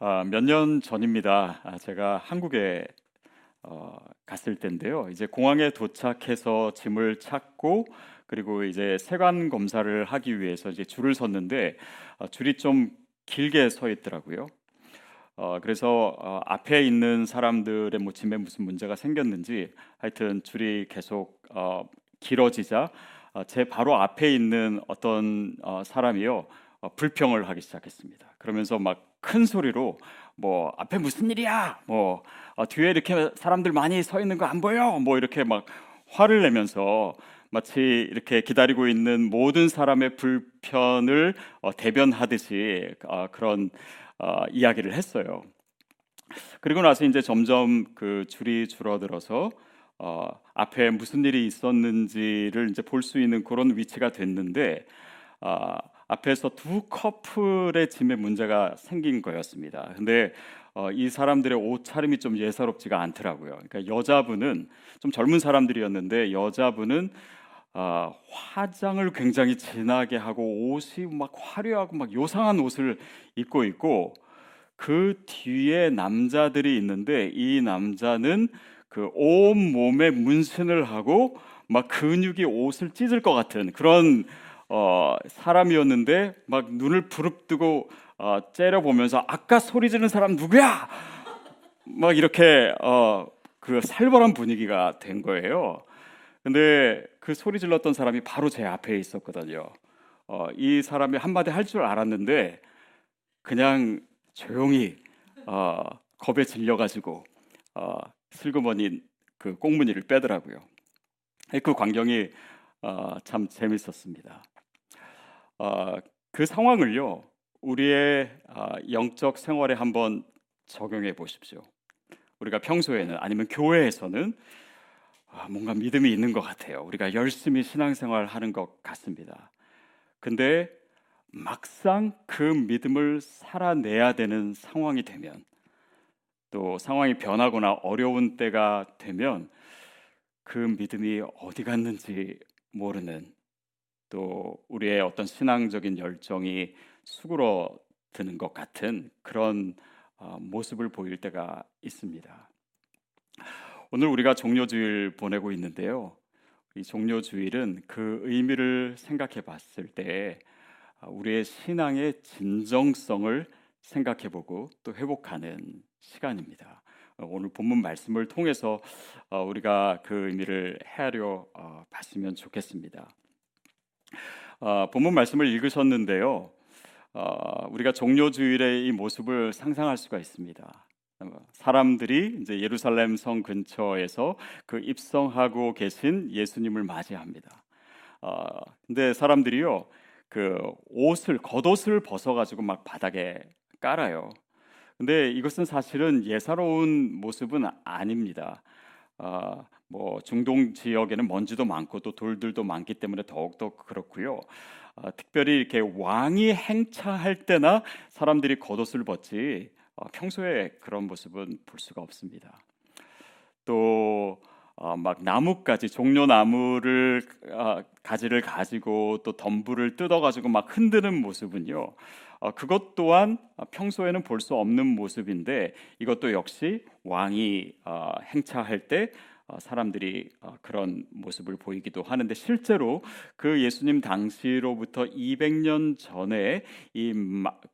아, 몇 년 전입니다. 아, 제가 한국에 어, 갔을 때인데요. 이제 공항에 도착해서 짐을 찾고 그리고 이제 세관 검사를 하기 위해서 이제 줄을 섰는데 어, 줄이 좀 길게 서 있더라고요. 어, 그래서 어, 앞에 있는 사람들의 뭐 짐에 무슨 문제가 생겼는지 하여튼 줄이 계속 어, 길어지자 어, 제 바로 앞에 있는 어떤 어, 사람이요 어, 불평을 하기 시작했습니다. 그러면서 막 큰 소리로 뭐 앞에 무슨 일이야? 뭐 어, 뒤에 이렇게 사람들 많이 서 있는 거 안 보여? 뭐 이렇게 막 화를 내면서 마치 이렇게 기다리고 있는 모든 사람의 불편을 어, 대변하듯이 어, 그런 어, 이야기를 했어요. 그리고 나서 이제 점점 그 줄이 줄어들어서 어, 앞에 무슨 일이 있었는지를 이제 볼 수 있는 그런 위치가 됐는데 어, 앞에서 두 커플의 짐에 문제가 생긴 거였습니다. 근데 어, 이 사람들의 옷차림이 좀 예사롭지가 않더라고요. 그러니까 여자분은 좀 젊은 사람들이었는데 여자분은 어, 화장을 굉장히 진하게 하고 옷이 막 화려하고 막 요상한 옷을 입고 있고 그 뒤에 남자들이 있는데 이 남자는 그 온 몸에 문신을 하고 막 근육이 옷을 찢을 것 같은 그런 어, 사람이었는데 막 눈을 부릅뜨고 어, 째려보면서 아까 소리 지르는 사람 누구야? 막 이렇게 어, 그 살벌한 분위기가 된 거예요. 근데 그 소리 질렀던 사람이 바로 제 앞에 있었거든요. 어, 이 사람이 한마디 할 줄 알았는데 그냥 조용히 어, 겁에 질려가지고 어, 슬그머니 그 꽁무니를 빼더라고요. 그 광경이 어, 참 재밌었습니다. 어, 그 상황을요 우리의 어, 영적 생활에 한번 적용해 보십시오. 우리가 평소에는 아니면 교회에서는 아, 뭔가 믿음이 있는 것 같아요. 우리가 열심히 신앙생활 하는 것 같습니다. 근데 막상 그 믿음을 살아내야 되는 상황이 되면 또 상황이 변하거나 어려운 때가 되면 그 믿음이 어디 갔는지 모르는 또 우리의 어떤 신앙적인 열정이 수그러 드는 것 같은 그런 어, 모습을 보일 때가 있습니다. 오늘 우리가 종료주일 보내고 있는데요. 이 종료주일은 그 의미를 생각해 봤을 때 어, 우리의 신앙의 진정성을 생각해 보고 또 회복하는 시간입니다. 어, 오늘 본문 말씀을 통해서 우리가 그 의미를 헤아려 봤으면 좋겠습니다. 어, 본문 말씀을 읽으셨는데요. 어, 우리가 종료 주일의 이 모습을 상상할 수가 있습니다. 사람들이 이제 예루살렘 성 근처에서 그 입성하고 계신 예수님을 맞이합니다. 어, 근데 사람들이요 그 옷을 겉옷을 벗어가지고 막 바닥에 깔아요. 근데 이것은 사실은 예사로운 모습은 아닙니다. 어, 뭐 중동 지역에는 먼지도 많고 또 돌들도 많기 때문에 더욱더 그렇고요. 어, 특별히 이렇게 왕이 행차할 때나 사람들이 겉옷을 벗지 어, 평소에 그런 모습은 볼 수가 없습니다. 또 어, 막 나뭇가지 종려 나무를 어, 가지를 가지고 또 덤불을 뜯어 가지고 막 흔드는 모습은요. 어, 그것 또한 평소에는 볼 수 없는 모습인데 이것도 역시 왕이 어, 행차할 때 어, 사람들이 어, 그런 모습을 보이기도 하는데 실제로 그 예수님 당시로부터 200년 전에 이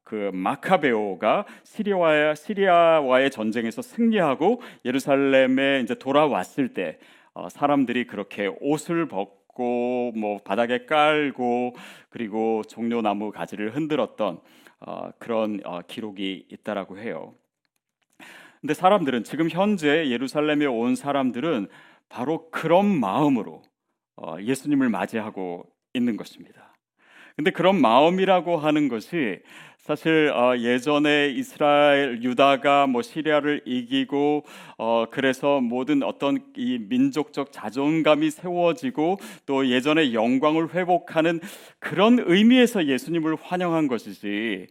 그 마카베오가 시리아와 시리아와의 전쟁에서 승리하고 예루살렘에 이제 돌아왔을 때 어, 사람들이 그렇게 옷을 벗고 뭐 바닥에 깔고 그리고 종려나무 가지를 흔들었던 그런 기록이 있다라고 해요. 근데 사람들은 지금 현재 예루살렘에 온 사람들은 바로 그런 마음으로 어, 예수님을 맞이하고 있는 것입니다. 근데 그런 마음이라고 하는 것이 사실 어, 예전에 이스라엘 유다가 뭐 시리아를 이기고 어, 그래서 모든 어떤 이 민족적 자존감이 세워지고 또 예전의 영광을 회복하는 그런 의미에서 예수님을 환영한 것이지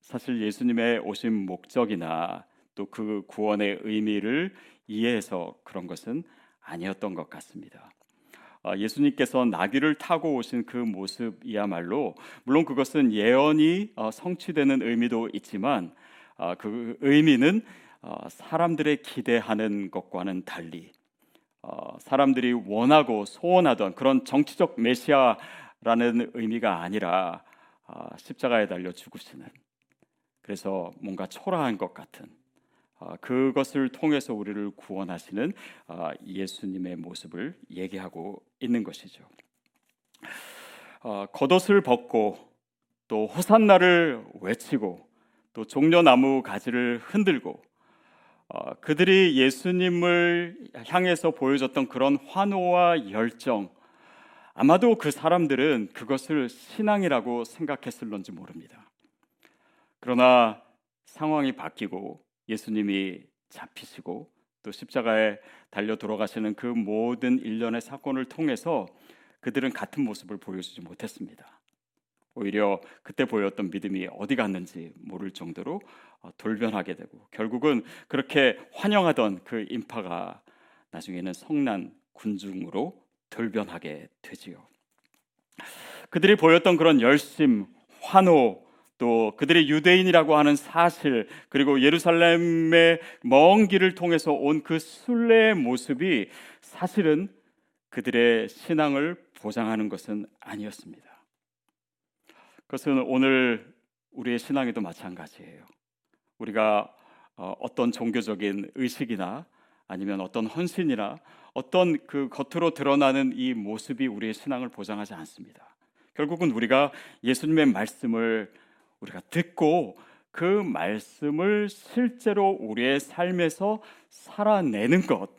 사실 예수님의 오신 목적이나 또 그 구원의 의미를 이해해서 그런 것은 아니었던 것 같습니다. 아, 예수님께서 나귀를 타고 오신 그 모습이야말로 물론 그것은 예언이 어, 성취되는 의미도 있지만 아, 그 의미는 어, 사람들의 기대하는 것과는 달리 어, 사람들이 원하고 소원하던 그런 정치적 메시아라는 의미가 아니라 아, 십자가에 달려 죽으시는 그래서 뭔가 초라한 것 같은 그것을 통해서 우리를 구원하시는 예수님의 모습을 얘기하고 있는 것이죠. 겉옷을 벗고 또 호산나를 외치고 또 종려나무 가지를 흔들고 어, 그들이 예수님을 향해서 보여줬던 그런 환호와 열정 아마도 그 사람들은 그것을 신앙이라고 생각했을런지 모릅니다. 그러나 상황이 바뀌고 예수님이 잡히시고 또 십자가에 달려 돌아가시는 그 모든 일련의 사건을 통해서 그들은 같은 모습을 보여주지 못했습니다. 오히려 그때 보였던 믿음이 어디 갔는지 모를 정도로 어, 돌변하게 되고 결국은 그렇게 환영하던 그 인파가 나중에는 성난 군중으로 돌변하게 되지요. 그들이 보였던 그런 열심, 환호, 또 그들이 유대인이라고 하는 사실 그리고 예루살렘의 먼 길을 통해서 온 그 순례의 모습이 사실은 그들의 신앙을 보장하는 것은 아니었습니다. 그것은 오늘 우리의 신앙에도 마찬가지예요. 우리가 어, 어떤 종교적인 의식이나 아니면 어떤 헌신이나 어떤 그 겉으로 드러나는 이 모습이 우리의 신앙을 보장하지 않습니다. 결국은 우리가 예수님의 말씀을 우리가 듣고 그 말씀을 실제로 우리의 삶에서 살아내는 것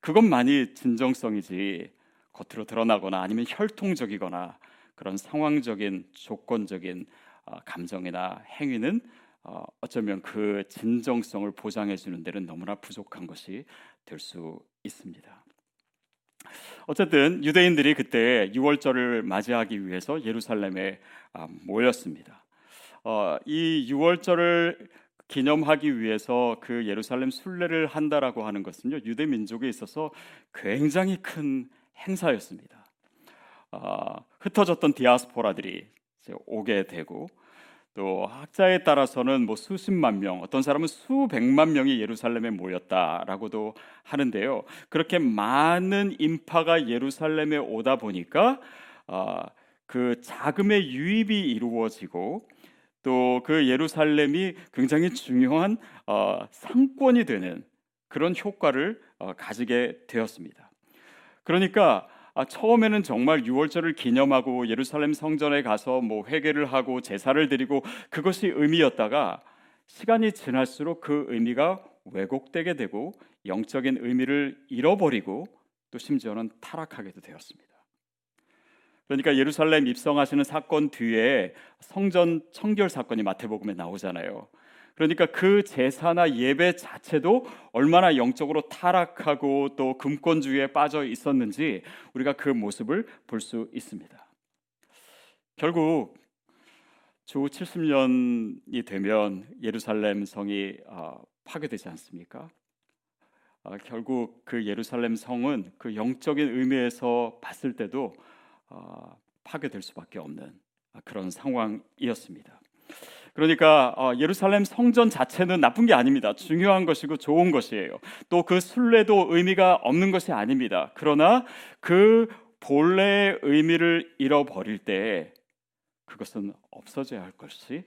그것만이 진정성이지 겉으로 드러나거나 아니면 혈통적이거나 그런 상황적인 조건적인 어, 감정이나 행위는 어, 어쩌면 그 진정성을 보장해 주는 데는 너무나 부족한 것이 될 수 있습니다. 어쨌든 유대인들이 그때 6월절을 맞이하기 위해서 예루살렘에 아, 모였습니다. 어, 이 6월절을 기념하기 위해서 그 예루살렘 순례를 한다라고 하는 것은요 유대 민족에 있어서 굉장히 큰 행사였습니다. 어, 흩어졌던 디아스포라들이 오게 되고 또 학자에 따라서는 뭐 수십만 명, 어떤 사람은 수백만 명이 예루살렘에 모였다라고도 하는데요. 그렇게 많은 인파가 예루살렘에 오다 보니까 어, 그 자금의 유입이 이루어지고 또 그 예루살렘이 굉장히 중요한 어, 상권이 되는 그런 효과를 어, 가지게 되었습니다. 그러니까 아, 처음에는 정말 6월절을 기념하고 예루살렘 성전에 가서 뭐 회개를 하고 제사를 드리고 그것이 의미였다가 시간이 지날수록 그 의미가 왜곡되게 되고 영적인 의미를 잃어버리고 또 심지어는 타락하게도 되었습니다. 그러니까 예루살렘 입성하시는 사건 뒤에 성전 청결 사건이 마태복음에 나오잖아요. 그러니까 그 제사나 예배 자체도 얼마나 영적으로 타락하고 또 금권주의에 빠져 있었는지 우리가 그 모습을 볼 수 있습니다. 결국 주 70년이 되면 예루살렘 성이 어, 파괴되지 않습니까? 어, 결국 그 예루살렘 성은 그 영적인 의미에서 봤을 때도 어, 파괴될 수밖에 없는 그런 상황이었습니다. 그러니까 어, 예루살렘 성전 자체는 나쁜 게 아닙니다. 중요한 것이고 좋은 것이에요. 또 그 순례도 의미가 없는 것이 아닙니다. 그러나 그 본래의 의미를 잃어버릴 때 그것은 없어져야 할 것이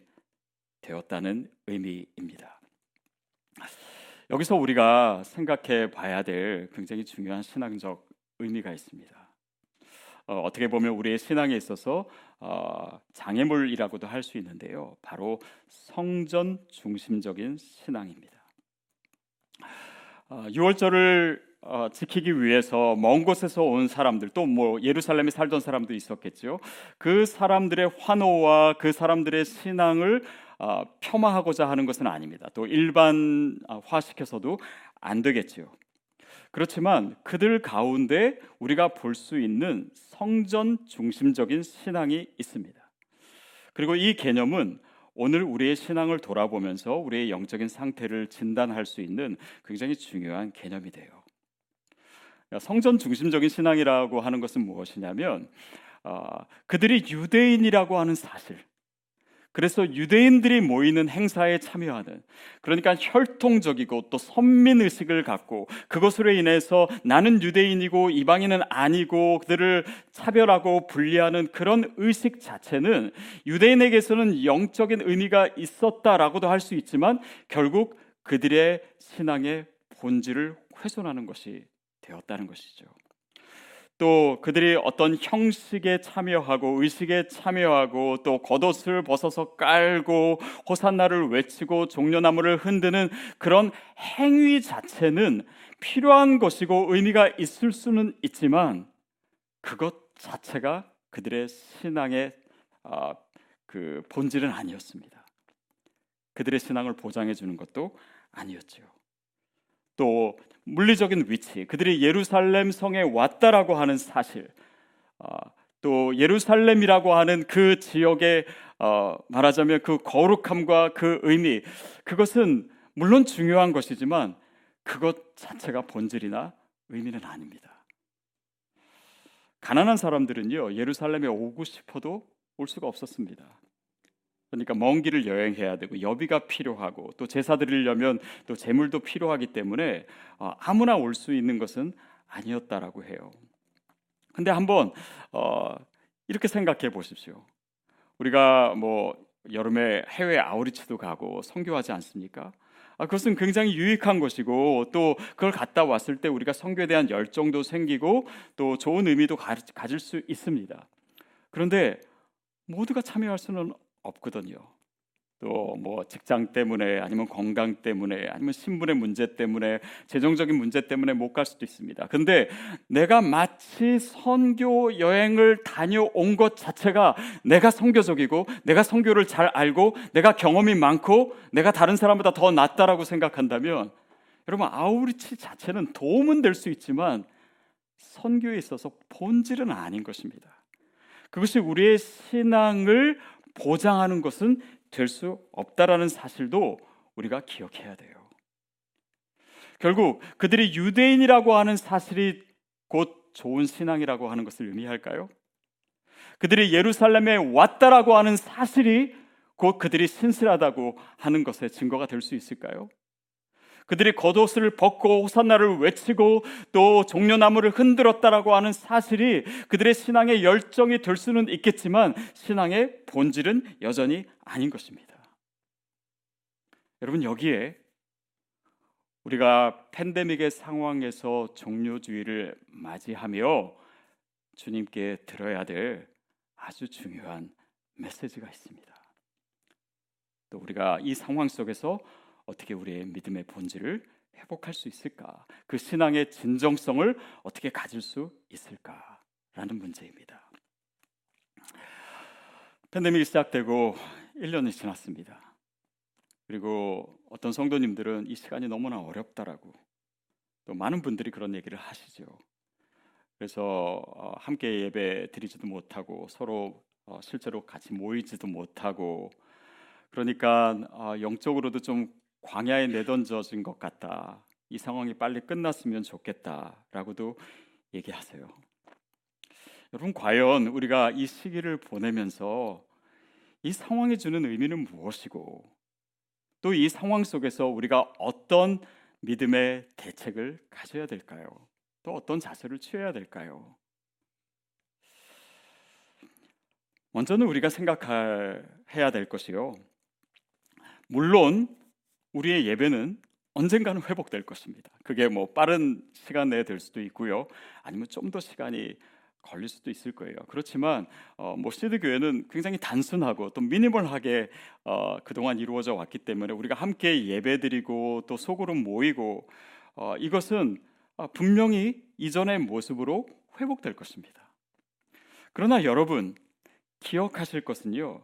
되었다는 의미입니다. 여기서 우리가 생각해 봐야 될 굉장히 중요한 신앙적 의미가 있습니다. 어, 떻게 보면 우리의 신앙에 있어서 어, 장애물이라고도 할 수 있는데요. 바로 성전 중심적인 신앙입니다. 어, 6월절을 어, 지키기 위해서 먼 곳에서 온 사람들 또 뭐 예루살렘에 살던 사람도 있었겠죠. 그 사람들의 환호와 그 사람들의 신앙을 어, 폄하하고자 하는 것은 아닙니다. 또 일반화시켜서도 안 되겠지요. 그렇지만 그들 가운데 우리가 볼 수 있는 성전 중심적인 신앙이 있습니다. 그리고 이 개념은 오늘 우리의 신앙을 돌아보면서 우리의 영적인 상태를 진단할 수 있는 굉장히 중요한 개념이 돼요. 성전 중심적인 신앙이라고 하는 것은 무엇이냐면 어, 그들이 유대인이라고 하는 사실, 그래서 유대인들이 모이는 행사에 참여하는 그러니까 혈통적이고 또 선민 의식을 갖고 그것으로 인해서 나는 유대인이고 이방인은 아니고 그들을 차별하고 분리하는 그런 의식 자체는 유대인에게서는 영적인 의미가 있었다라고도 할 수 있지만 결국 그들의 신앙의 본질을 훼손하는 것이 되었다는 것이죠. 또 그들이 어떤 형식에 참여하고 의식에 참여하고 또 겉옷을 벗어서 깔고 호산나를 외치고 종려나무를 흔드는 그런 행위 자체는 필요한 것이고 의미가 있을 수는 있지만 그것 자체가 그들의 신앙의 어, 그 본질은 아니었습니다. 그들의 신앙을 보장해 주는 것도 아니었죠. 또 물리적인 위치, 그들이 예루살렘 성에 왔다라고 하는 사실, 어, 또 예루살렘이라고 하는 그 지역의 어, 말하자면 그 거룩함과 그 의미, 그것은 물론 중요한 것이지만 그것 자체가 본질이나 의미는 아닙니다. 가난한 사람들은요 예루살렘에 오고 싶어도 올 수가 없었습니다. 그러니까 먼 길을 여행해야 되고 여비가 필요하고 또 제사 드리려면 또 재물도 필요하기 때문에 어, 아무나 올 수 있는 것은 아니었다라고 해요. 근데 한번 어, 이렇게 생각해 보십시오. 우리가 뭐 여름에 해외 아우리치도 가고 선교하지 않습니까? 아, 그것은 굉장히 유익한 것이고 또 그걸 갔다 왔을 때 우리가 선교에 대한 열정도 생기고 또 좋은 의미도 가질 수 있습니다. 그런데 모두가 참여할 수는 없거든요. 또 뭐 직장 때문에 아니면 건강 때문에 아니면 신분의 문제 때문에 재정적인 문제 때문에 못 갈 수도 있습니다. 근데 내가 마치 선교 여행을 다녀온 것 자체가 내가 선교적이고 내가 선교를 잘 알고 내가 경험이 많고 내가 다른 사람보다 더 낫다라고 생각한다면 여러분 아우리치 자체는 도움은 될 수 있지만 선교에 있어서 본질은 아닌 것입니다. 그것이 우리의 신앙을 보장하는 것은 될 수 없다라는 사실도 우리가 기억해야 돼요. 결국 그들이 유대인이라고 하는 사실이 곧 좋은 신앙이라고 하는 것을 의미할까요? 그들이 예루살렘에 왔다라고 하는 사실이 곧 그들이 신실하다고 하는 것의 증거가 될 수 있을까요? 그들이 겉옷을 벗고 호산나를 외치고 또 종려나무를 흔들었다라고 하는 사실이 그들의 신앙의 열정이 될 수는 있겠지만 신앙의 본질은 여전히 아닌 것입니다. 여러분 여기에 우리가 팬데믹의 상황에서 종료주의를 맞이하며 주님께 들어야 될 아주 중요한 메시지가 있습니다. 또 우리가 이 상황 속에서 어떻게 우리의 믿음의 본질을 회복할 수 있을까? 그 신앙의 진정성을 어떻게 가질 수 있을까 라는 문제입니다. 팬데믹이 시작되고 1년이 지났습니다. 그리고 어떤 성도님들은 이 시간이 너무나 어렵다라고 또 많은 분들이 그런 얘기를 하시죠. 그래서 어, 함께 예배 드리지도 못하고 서로 어, 실제로 같이 모이지도 못하고 그러니까 어, 영적으로도 좀 광야에 내던져진 것 같다. 이 상황이 빨리 끝났으면 좋겠다라고도 얘기하세요. 여러분 과연 우리가 이 시기를 보내면서 이 상황이 주는 의미는 무엇이고 또 이 상황 속에서 우리가 어떤 믿음의 대책을 가져야 될까요? 또 어떤 자세를 취해야 될까요? 먼저는 우리가 생각해야 될 것이요. 물론 우리의 예배는 언젠가는 회복될 것입니다. 그게 뭐 빠른 시간 내에 될 수도 있고요. 아니면 좀 더 시간이 걸릴 수도 있을 거예요. 그렇지만 어, 뭐 시드 교회는 굉장히 단순하고 또 미니멀하게 어, 그동안 이루어져 왔기 때문에 우리가 함께 예배드리고 또 소그룹 모이고 어, 이것은 어, 분명히 이전의 모습으로 회복될 것입니다. 그러나 여러분 기억하실 것은요.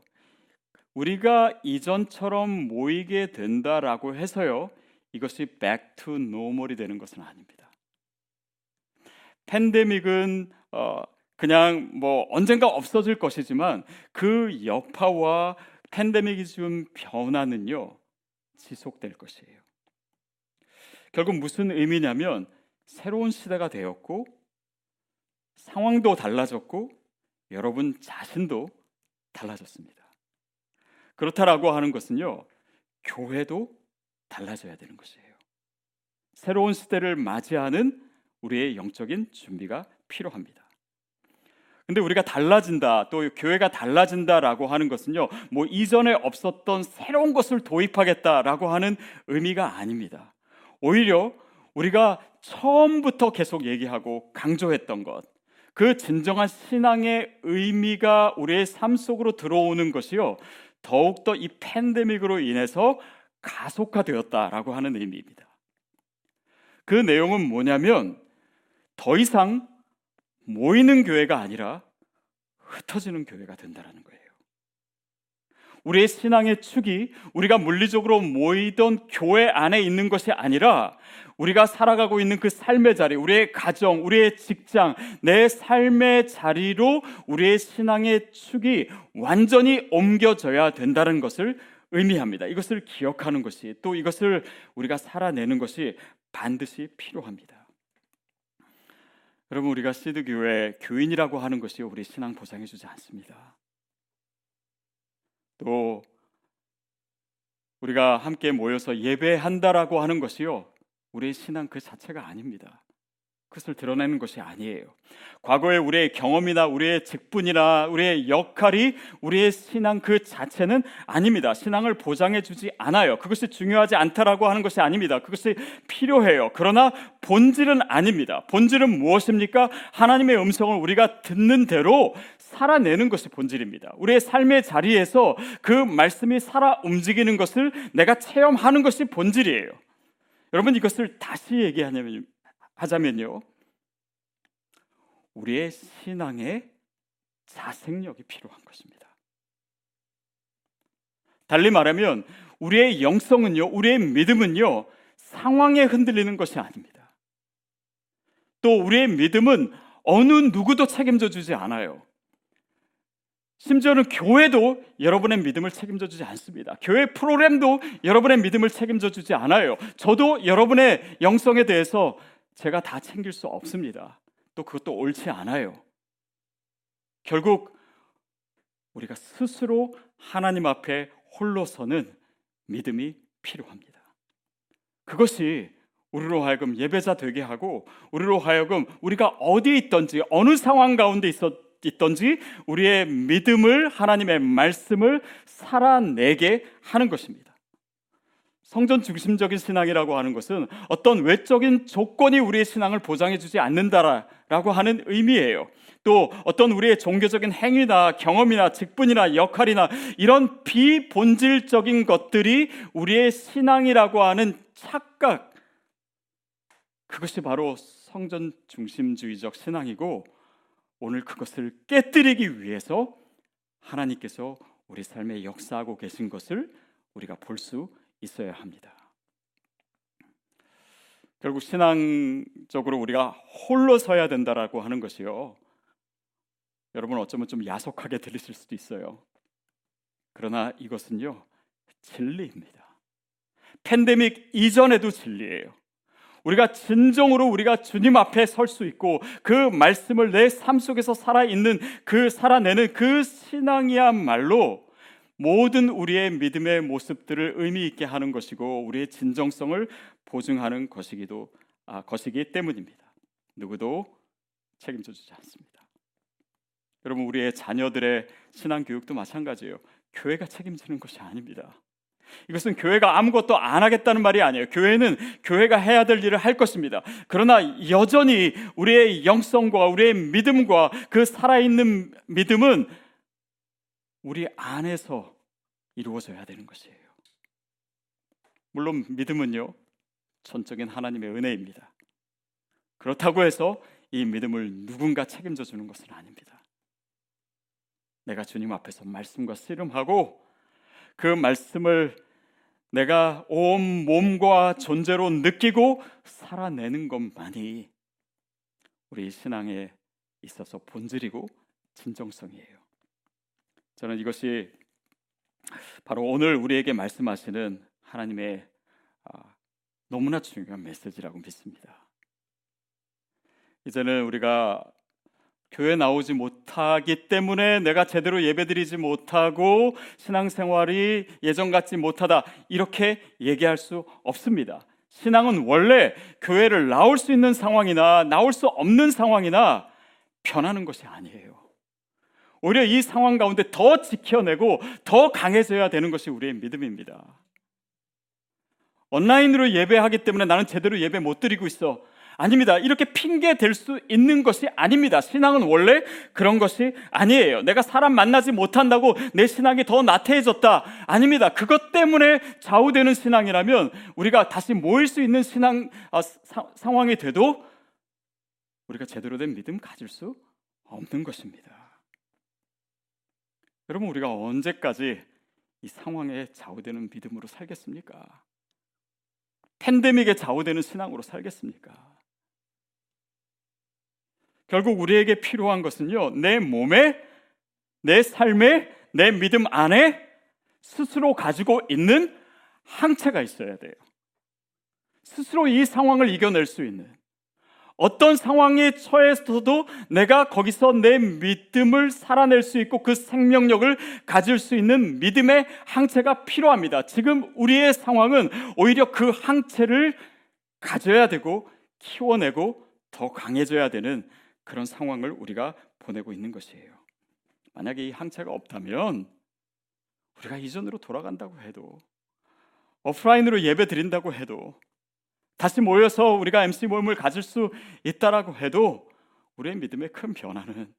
우리가 이전처럼 모이게 된다라고 해서요. 이것이 back to normal이 되는 것은 아닙니다. 팬데믹은 어, 그냥 뭐 언젠가 없어질 것이지만 그 여파와 팬데믹이 준 변화는요 지속될 것이에요. 결국 무슨 의미냐면 새로운 시대가 되었고 상황도 달라졌고 여러분 자신도 달라졌습니다. 그렇다라고 하는 것은요. 교회도 달라져야 되는 것이에요. 새로운 시대를 맞이하는 우리의 영적인 준비가 필요합니다. 근데 우리가 달라진다, 또 교회가 달라진다라고 하는 것은요, 뭐 이전에 없었던 새로운 것을 도입하겠다라고 하는 의미가 아닙니다. 오히려 우리가 처음부터 계속 얘기하고 강조했던 것, 그 진정한 신앙의 의미가 우리의 삶 속으로 들어오는 것이요, 더욱더 이 팬데믹으로 인해서 가속화되었다라고 하는 의미입니다. 그 내용은 뭐냐면 더 이상 모이는 교회가 아니라 흩어지는 교회가 된다라는 거예요. 우리의 신앙의 축이 우리가 물리적으로 모이던 교회 안에 있는 것이 아니라 우리가 살아가고 있는 그 삶의 자리, 우리의 가정, 우리의 직장, 내 삶의 자리로 우리의 신앙의 축이 완전히 옮겨져야 된다는 것을 의미합니다. 이것을 기억하는 것이 또 이것을 우리가 살아내는 것이 반드시 필요합니다. 여러분 우리가 시드 교회 교인이라고 하는 것이 우리 신앙 보장해 주지 않습니다. 또 우리가 함께 모여서 예배한다라고 하는 것이요 우리의 신앙 그 자체가 아닙니다. 그것을 드러내는 것이 아니에요. 과거의 우리의 경험이나 우리의 직분이나 우리의 역할이 우리의 신앙 그 자체는 아닙니다. 신앙을 보장해 주지 않아요. 그것이 중요하지 않다라고 하는 것이 아닙니다. 그것이 필요해요. 그러나 본질은 아닙니다. 본질은 무엇입니까? 하나님의 음성을 우리가 듣는 대로 살아내는 것이 본질입니다. 우리의 삶의 자리에서 그 말씀이 살아 움직이는 것을 내가 체험하는 것이 본질이에요. 여러분 이것을 다시 얘기하냐면 하자면요. 우리의 신앙의 자생력이 필요한 것입니다. 달리 말하면 우리의 영성은요, 우리의 믿음은요, 상황에 흔들리는 것이 아닙니다. 또 우리의 믿음은 어느 누구도 책임져 주지 않아요. 심지어는 교회도 여러분의 믿음을 책임져 주지 않습니다. 교회 프로그램도 여러분의 믿음을 책임져 주지 않아요. 저도 여러분의 영성에 대해서 제가 다 챙길 수 없습니다. 또 그것도 옳지 않아요. 결국 우리가 스스로 하나님 앞에 홀로 서는 믿음이 필요합니다. 그것이 우리로 하여금 예배자 되게 하고 우리로 하여금 우리가 어디 있던지 어느 상황 가운데 있었 있던지 우리의 믿음을 하나님의 말씀을 살아내게 하는 것입니다. 성전 중심적인 신앙이라고 하는 것은 어떤 외적인 조건이 우리의 신앙을 보장해 주지 않는다라고 하는 의미예요. 또 어떤 우리의 종교적인 행위나 경험이나 직분이나 역할이나 이런 비본질적인 것들이 우리의 신앙이라고 하는 착각 그것이 바로 성전 중심주의적 신앙이고 오늘 그것을 깨뜨리기 위해서 하나님께서 우리 삶에 역사하고 계신 것을 우리가 볼 수 있어야 합니다. 결국 신앙적으로 우리가 홀로 서야 된다라고 하는 것이요. 여러분 어쩌면 좀 야속하게 들리실 수도 있어요. 그러나 이것은요. 진리입니다. 팬데믹 이전에도 진리예요. 우리가 진정으로 우리가 주님 앞에 설 수 있고 그 말씀을 내 삶 속에서 살아 있는 그 살아내는 그 신앙이야말로 모든 우리의 믿음의 모습들을 의미 있게 하는 것이고 우리의 진정성을 보증하는 것이기도 아, 것이기 때문입니다. 누구도 책임져 주지 않습니다. 여러분 우리의 자녀들의 신앙 교육도 마찬가지예요. 교회가 책임지는 것이 아닙니다. 이것은 교회가 아무것도 안 하겠다는 말이 아니에요. 교회는 교회가 해야 될 일을 할 것입니다. 그러나 여전히 우리의 영성과 우리의 믿음과 그 살아있는 믿음은 우리 안에서 이루어져야 되는 것이에요. 물론 믿음은요, 전적인 하나님의 은혜입니다. 그렇다고 해서 이 믿음을 누군가 책임져 주는 것은 아닙니다. 내가 주님 앞에서 말씀과 씨름하고 그 말씀을 내가 온 몸과 존재로 느끼고 살아내는 것만이 우리 신앙에 있어서 본질이고 진정성이에요. 저는 이것이 바로 오늘 우리에게 말씀하시는 하나님의 아, 너무나 중요한 메시지라고 믿습니다. 이제는 우리가 교회 나오지 못하기 때문에 내가 제대로 예배드리지 못하고 신앙생활이 예전 같지 못하다 이렇게 얘기할 수 없습니다. 신앙은 원래 교회를 나올 수 있는 상황이나 나올 수 없는 상황이나 변하는 것이 아니에요. 오히려 이 상황 가운데 더 지켜내고 더 강해져야 되는 것이 우리의 믿음입니다. 온라인으로 예배하기 때문에 나는 제대로 예배 못 드리고 있어. 아닙니다. 이렇게 핑계 댈수 있는 것이 아닙니다. 신앙은 원래 그런 것이 아니에요. 내가 사람 만나지 못한다고 내 신앙이 더 나태해졌다. 아닙니다. 그것 때문에 좌우되는 신앙이라면 우리가 다시 모일 수 있는 신앙 아, 사, 상황이 돼도 우리가 제대로 된 믿음 가질 수 없는 것입니다. 여러분 우리가 언제까지 이 상황에 좌우되는 믿음으로 살겠습니까? 팬데믹에 좌우되는 신앙으로 살겠습니까? 결국 우리에게 필요한 것은요, 내 몸에, 내 삶에, 내 믿음 안에 스스로 가지고 있는 항체가 있어야 돼요. 스스로 이 상황을 이겨낼 수 있는 어떤 상황에 처해서도 내가 거기서 내 믿음을 살아낼 수 있고 그 생명력을 가질 수 있는 믿음의 항체가 필요합니다. 지금 우리의 상황은 오히려 그 항체를 가져야 되고 키워내고 더 강해져야 되는 그런 상황을 우리가 보내고 있는 것이에요. 만약에 이 항체가 없다면 우리가 이전으로 돌아간다고 해도 오프라인으로 예배 드린다고 해도 다시 모여서 우리가 MC 모임을 가질 수 있다라고 해도 우리의 믿음에 큰 변화는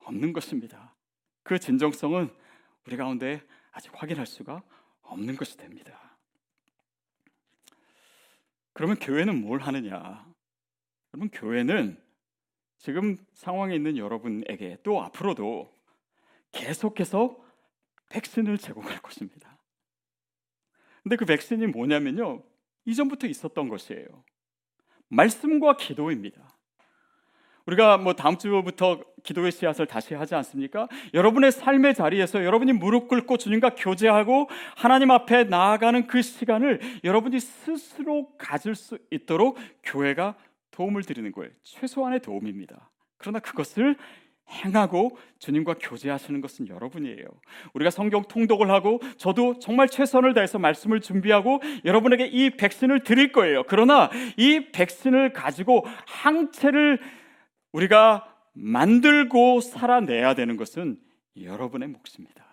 없는 것입니다. 그 진정성은 우리 가운데 아직 확인할 수가 없는 것이 됩니다. 그러면 교회는 뭘 하느냐? 여러분 교회는 지금 상황에 있는 여러분에게 또 앞으로도 계속해서 백신을 제공할 것입니다. 근데 그 백신이 뭐냐면요. 이전부터 있었던 것이에요. 말씀과 기도입니다. 우리가 뭐 다음 주부터 기도의 씨앗을 다시 하지 않습니까? 여러분의 삶의 자리에서 여러분이 무릎 꿇고 주님과 교제하고 하나님 앞에 나아가는 그 시간을 여러분이 스스로 가질 수 있도록 교회가 도움을 드리는 거예요. 최소한의 도움입니다. 그러나 그것을 행하고 주님과 교제하시는 것은 여러분이에요. 우리가 성경 통독을 하고 저도 정말 최선을 다해서 말씀을 준비하고 여러분에게 이 백신을 드릴 거예요. 그러나 이 백신을 가지고 항체를 우리가 만들고 살아내야 되는 것은 여러분의 몫입니다.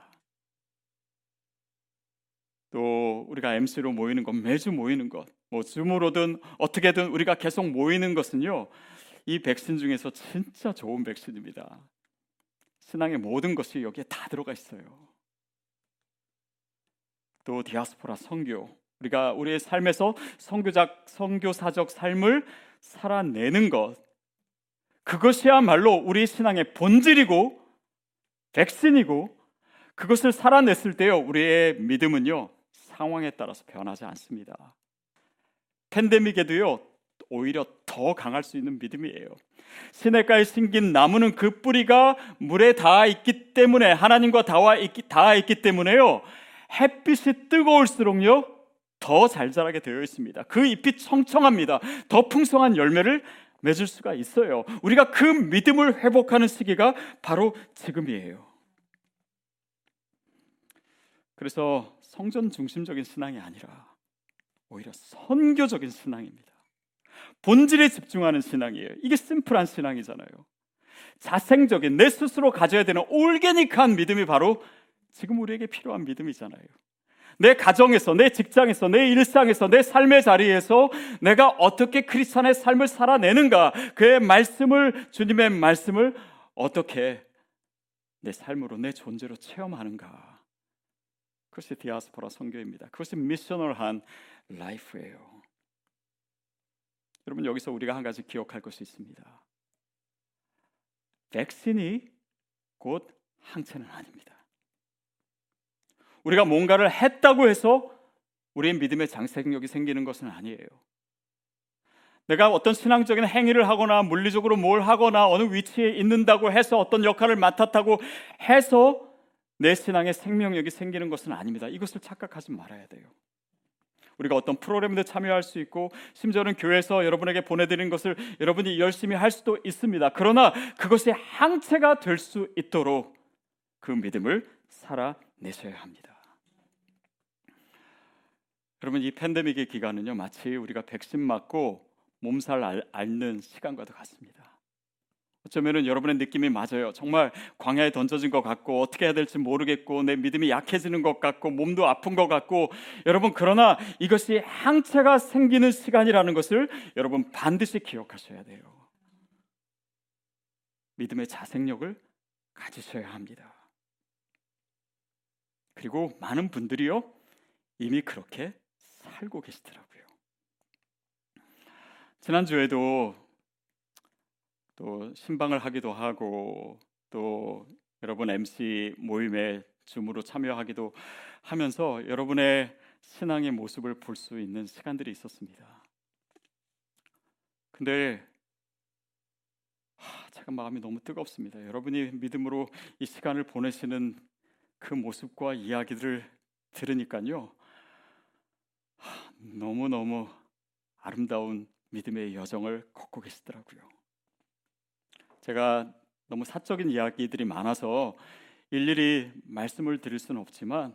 또 우리가 MC로 모이는 것, 매주 모이는 것, 뭐 줌으로든 어떻게든 우리가 계속 모이는 것은요. 이 백신 중에서 진짜 좋은 백신입니다. 신앙의 모든 것이 여기에 다 들어가 있어요. 또 디아스포라 선교, 우리가 우리의 삶에서 선교적 선교사적 삶을 살아내는 것, 그것이야말로 우리 신앙의 본질이고 백신이고 그것을 살아냈을 때요 우리의 믿음은요 상황에 따라서 변하지 않습니다. 팬데믹에도요 오히려 더 강할 수 있는 믿음이에요. 시냇가에 심긴 나무는 그 뿌리가 물에 닿아 있기 때문에 하나님과 닿아 있기, 닿아 있기 때문에요. 햇빛이 뜨거울수록요 더 잘 자라게 되어 있습니다. 그 잎이 청청합니다. 더 풍성한 열매를 맺을 수가 있어요. 우리가 그 믿음을 회복하는 시기가 바로 지금이에요. 그래서 성전 중심적인 신앙이 아니라 오히려 선교적인 신앙입니다. 본질에 집중하는 신앙이에요. 이게 심플한 신앙이잖아요. 자생적인 내 스스로 가져야 되는 올게닉한 믿음이 바로 지금 우리에게 필요한 믿음이잖아요. 내 가정에서, 내 직장에서, 내 일상에서, 내 삶의 자리에서 내가 어떻게 크리스천의 삶을 살아내는가, 그의 말씀을, 주님의 말씀을 어떻게 내 삶으로, 내 존재로 체험하는가. 그것이 디아스포라 선교입니다. 그것이 미셔널한 라이프예요. 여러분 여기서 우리가 한 가지 기억할 것이 있습니다. 백신이 곧 항체는 아닙니다. 우리가 뭔가를 했다고 해서 우리의 믿음의 장생력이 생기는 것은 아니에요. 내가 어떤 신앙적인 행위를 하거나 물리적으로 뭘 하거나 어느 위치에 있는다고 해서 어떤 역할을 맡았다고 해서 내 신앙의 생명력이 생기는 것은 아닙니다. 이것을 착각하지 말아야 돼요. 우리가 어떤 프로그램도 참여할 수 있고 심지어는 교회에서 여러분에게 보내드리는 것을 여러분이 열심히 할 수도 있습니다. 그러나 그것이 항체가 될 수 있도록 그 믿음을 살아내셔야 합니다. 여러분 이 팬데믹의 기간은요 마치 우리가 백신 맞고 몸살 앓는 시간과도 같습니다. 어쩌면은 여러분의 느낌이 맞아요. 정말 광야에 던져진 것 같고 어떻게 해야 될지 모르겠고 내 믿음이 약해지는 것 같고 몸도 아픈 것 같고 여러분 그러나 이것이 항체가 생기는 시간이라는 것을 여러분 반드시 기억하셔야 돼요. 믿음의 자생력을 가지셔야 합니다. 그리고 많은 분들이요 이미 그렇게 살고 계시더라고요. 지난주에도 또 신방을 하기도 하고 또 여러분 MC 모임에 줌으로 참여하기도 하면서 여러분의 신앙의 모습을 볼 수 있는 시간들이 있었습니다. 근데 하, 제가 마음이 너무 뜨겁습니다. 여러분이 믿음으로 이 시간을 보내시는 그 모습과 이야기들을 들으니까요. 너무너무 아름다운 믿음의 여정을 걷고 계시더라고요. 제가 너무 사적인 이야기들이 많아서 일일이 말씀을 드릴 수는 없지만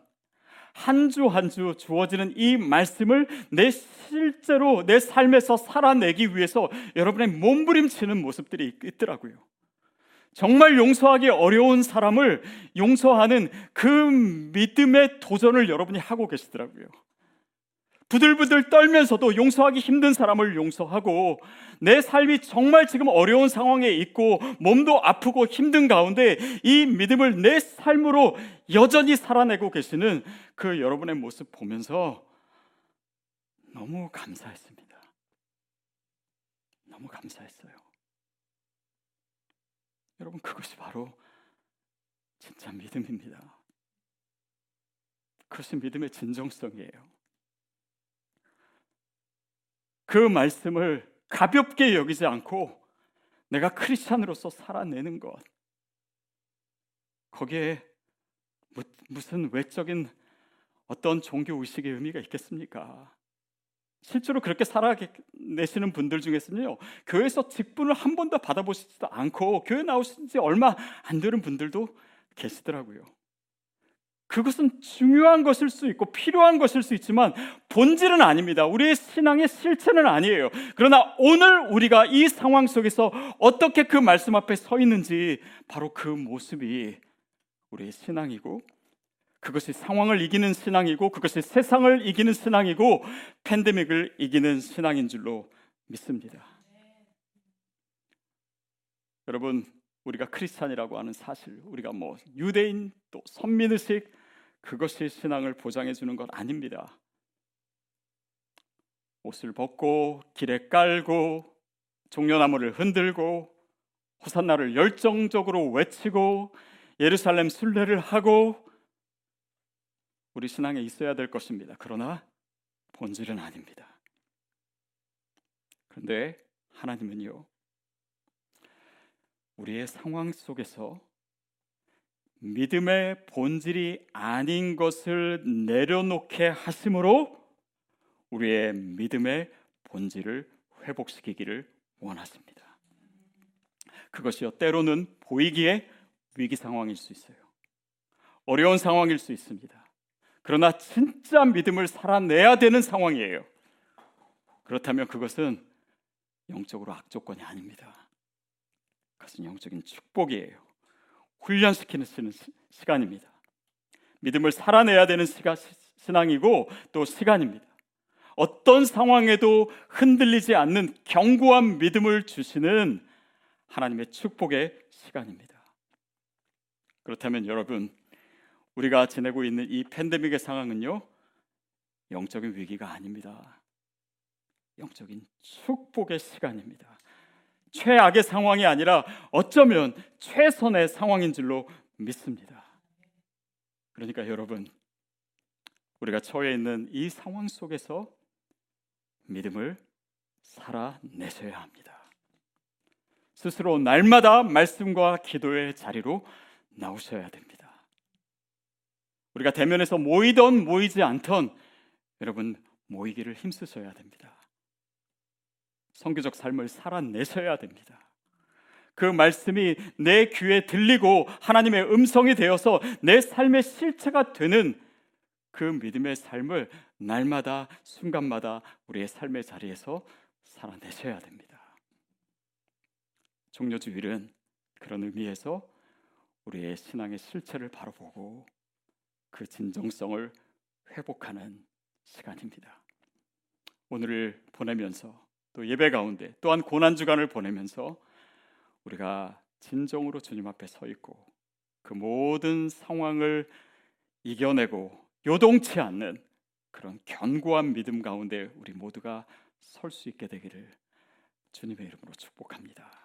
한 주 한 주 주어지는 이 말씀을 내 실제로 내 삶에서 살아내기 위해서 여러분의 몸부림치는 모습들이 있더라고요. 정말 용서하기 어려운 사람을 용서하는 그 믿음의 도전을 여러분이 하고 계시더라고요. 부들부들 떨면서도 용서하기 힘든 사람을 용서하고 내 삶이 정말 지금 어려운 상황에 있고 몸도 아프고 힘든 가운데 이 믿음을 내 삶으로 여전히 살아내고 계시는 그 여러분의 모습 보면서 너무 감사했습니다. 너무 감사했어요. 여러분 그것이 바로 진짜 믿음입니다. 그것이 믿음의 진정성이에요. 그 말씀을 가볍게 여기지 않고 내가 크리스찬으로서 살아내는 것. 거기에 무슨 외적인 어떤 종교 의식의 의미가 있겠습니까? 실제로 그렇게 살아내시는 분들 중에서는요, 교회에서 직분을 한 번도 받아보시지도 않고 교회 나오신 지 얼마 안 되는 분들도 계시더라고요. 그것은 중요한 것일 수 있고 필요한 것일 수 있지만 본질은 아닙니다. 우리의 신앙의 실체는 아니에요. 그러나 오늘 우리가 이 상황 속에서 어떻게 그 말씀 앞에 서 있는지 바로 그 모습이 우리의 신앙이고 그것이 상황을 이기는 신앙이고 그것이 세상을 이기는 신앙이고 팬데믹을 이기는 신앙인 줄로 믿습니다. 여러분 우리가 크리스찬이라고 하는 사실, 우리가 뭐 유대인 또 선민의식 그것이 신앙을 보장해 주는 것 아닙니다. 옷을 벗고 길에 깔고 종려나무를 흔들고 호산나를 열정적으로 외치고 예루살렘 순례를 하고 우리 신앙에 있어야 될 것입니다. 그러나 본질은 아닙니다. 그런데 하나님은요. 우리의 상황 속에서 믿음의 본질이 아닌 것을 내려놓게 하심으로 우리의 믿음의 본질을 회복시키기를 원하십니다. 그것이요 때로는 보이기에 위기 상황일 수 있어요. 어려운 상황일 수 있습니다. 그러나 진짜 믿음을 살아내야 되는 상황이에요. 그렇다면 그것은 영적으로 악조건이 아닙니다. 그것은 영적인 축복이에요. 훈련시키는 시간입니다. 믿음을 살아내야 되는 시가, 신앙이고 또 시간입니다. 어떤 상황에도 흔들리지 않는 견고한 믿음을 주시는 하나님의 축복의 시간입니다. 그렇다면 여러분, 우리가 지내고 있는 이 팬데믹의 상황은요, 영적인 위기가 아닙니다. 영적인 축복의 시간입니다. 최악의 상황이 아니라 어쩌면 최선의 상황인 줄로 믿습니다. 그러니까 여러분, 우리가 처해 있는 이 상황 속에서 믿음을 살아내셔야 합니다. 스스로 날마다 말씀과 기도의 자리로 나오셔야 됩니다. 우리가 대면에서 모이던 모이지 않던 여러분 모이기를 힘쓰셔야 됩니다. 성교적 삶을 살아내셔야 됩니다. 그 말씀이 내 귀에 들리고 하나님의 음성이 되어서 내 삶의 실체가 되는 그 믿음의 삶을 날마다 순간마다 우리의 삶의 자리에서 살아내셔야 됩니다. 종료주일은 그런 의미에서 우리의 신앙의 실체를 바로 보고 그 진정성을 회복하는 시간입니다. 오늘을 보내면서 또 예배 가운데 또한 고난 주간을 보내면서 우리가 진정으로 주님 앞에 서 있고 그 모든 상황을 이겨내고 요동치 않는 그런 견고한 믿음 가운데 우리 모두가 설 수 있게 되기를 주님의 이름으로 축복합니다.